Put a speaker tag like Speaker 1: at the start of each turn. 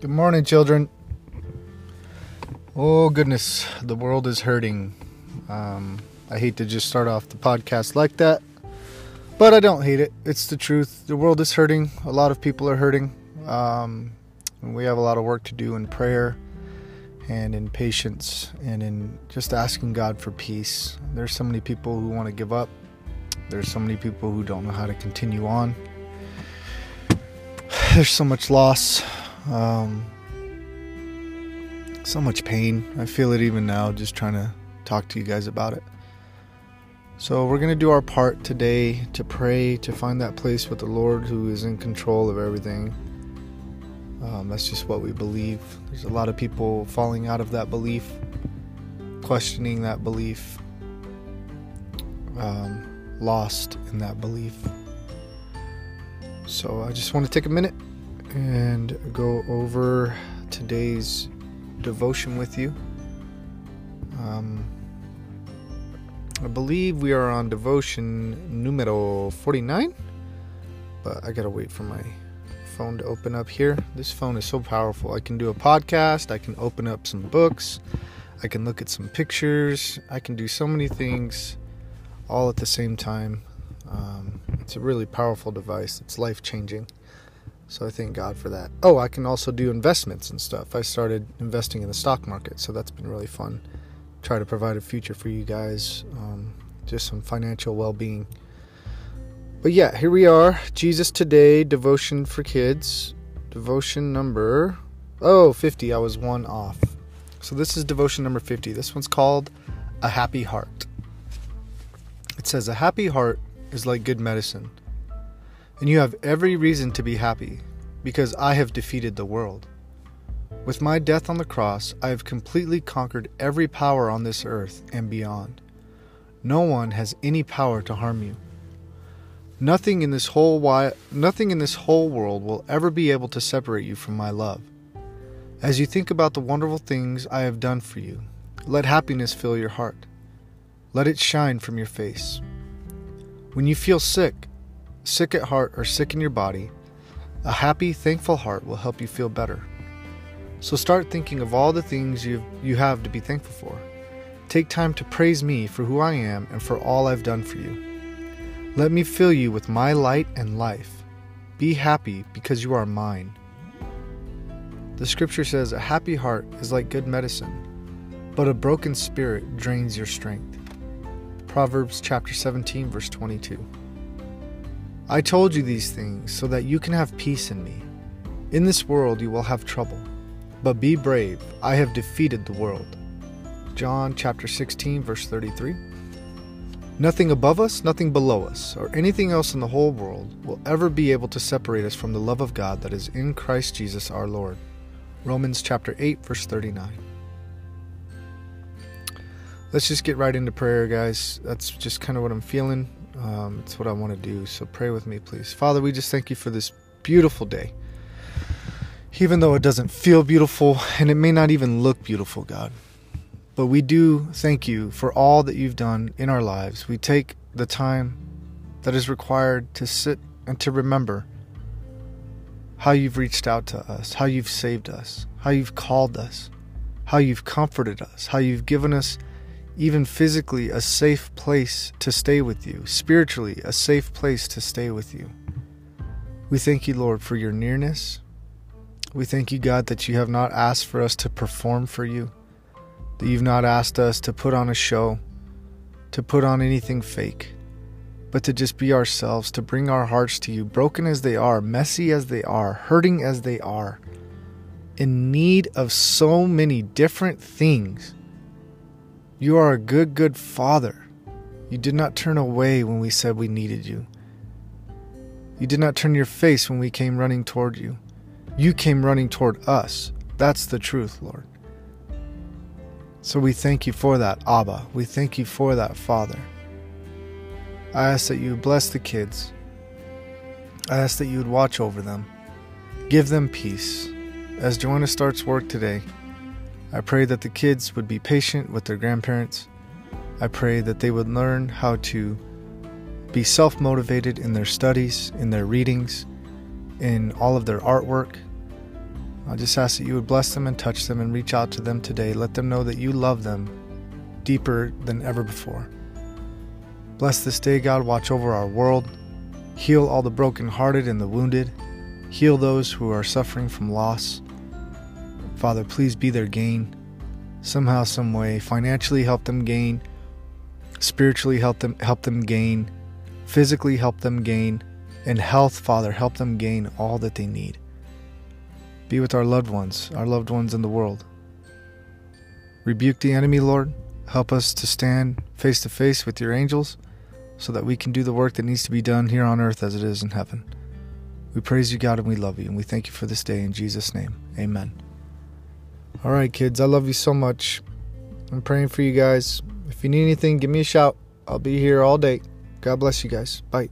Speaker 1: Good morning, children. Oh, goodness. The world is hurting. Um, I hate to just start off the podcast like that, but I don't hate it. It's the truth. The world is hurting. A lot of people are hurting. Um, we have a lot of work to do in prayer and in patience and in just asking God for peace. There's so many people who want to give up, there's so many people who don't know how to continue on. There's so much loss. Um, so much pain. I feel it even now just trying to talk to you guys about it. So, we're going to do our part today to pray, to find that place with the Lord who is in control of everything. Um, that's just what we believe. There's a lot of people falling out of that belief, questioning that belief, um, lost in that belief. So, I just want to take a minute and go over today's devotion with you. Um, I believe we are on devotion numero 49, but I gotta wait for my phone to open up here. This phone is so powerful. I can do a podcast, I can open up some books, I can look at some pictures, I can do so many things all at the same time. Um, it's a really powerful device, it's life changing. So I thank God for that. Oh, I can also do investments and stuff. I started investing in the stock market, so that's been really fun. Try to provide a future for you guys, um, just some financial well being. But yeah, here we are. Jesus Today, Devotion for Kids. Devotion number, oh, 50. I was one off. So this is devotion number 50. This one's called A Happy Heart. It says, A happy heart is like good medicine and you have every reason to be happy, because I have defeated the world. With my death on the cross, I have completely conquered every power on this earth and beyond. No one has any power to harm you. Nothing in this whole wi- nothing in this whole world will ever be able to separate you from my love. As you think about the wonderful things I have done for you, let happiness fill your heart. Let it shine from your face. When you feel sick, sick at heart or sick in your body, a happy, thankful heart will help you feel better. So start thinking of all the things you you have to be thankful for. Take time to praise me for who I am and for all I've done for you. Let me fill you with my light and life. Be happy because you are mine. The scripture says a happy heart is like good medicine, but a broken spirit drains your strength. Proverbs chapter 17 verse 22. I told you these things so that you can have peace in me. In this world you will have trouble, but be brave, I have defeated the world. John chapter 16 verse 33. Nothing above us, nothing below us, or anything else in the whole world will ever be able to separate us from the love of God that is in Christ Jesus our Lord. Romans chapter 8 verse 39. Let's just get right into prayer, guys. That's just kind of what I'm feeling. Um, it's what I want to do. So pray with me, please. Father, we just thank you for this beautiful day. Even though it doesn't feel beautiful and it may not even look beautiful, God. But we do thank you for all that you've done in our lives. We take the time that is required to sit and to remember how you've reached out to us, how you've saved us, how you've called us, how you've comforted us, how you've given us even physically, a safe place to stay with you, spiritually, a safe place to stay with you. We thank you, Lord, for your nearness. We thank you, God, that you have not asked for us to perform for you, that you've not asked us to put on a show, to put on anything fake, but to just be ourselves, to bring our hearts to you, broken as they are, messy as they are, hurting as they are, in need of so many different things you are a good, good Father. You did not turn away when we said we needed you. You did not turn your face when we came running toward you. You came running toward us. That's the truth, Lord. So we thank you for that, Abba. We thank you for that, Father. I ask that you bless the kids. I ask that you would watch over them. Give them peace. As Joanna starts work today, I pray that the kids would be patient with their grandparents. I pray that they would learn how to be self motivated in their studies, in their readings, in all of their artwork. I just ask that you would bless them and touch them and reach out to them today. Let them know that you love them deeper than ever before. Bless this day, God. Watch over our world. Heal all the brokenhearted and the wounded. Heal those who are suffering from loss. Father, please be their gain. Somehow, some way, financially help them gain, spiritually help them help them gain, physically help them gain, and health, Father, help them gain all that they need. Be with our loved ones, our loved ones in the world. Rebuke the enemy, Lord. Help us to stand face to face with your angels so that we can do the work that needs to be done here on earth as it is in heaven. We praise you, God, and we love you, and we thank you for this day in Jesus' name. Amen. All right, kids, I love you so much. I'm praying for you guys. If you need anything, give me a shout. I'll be here all day. God bless you guys. Bye.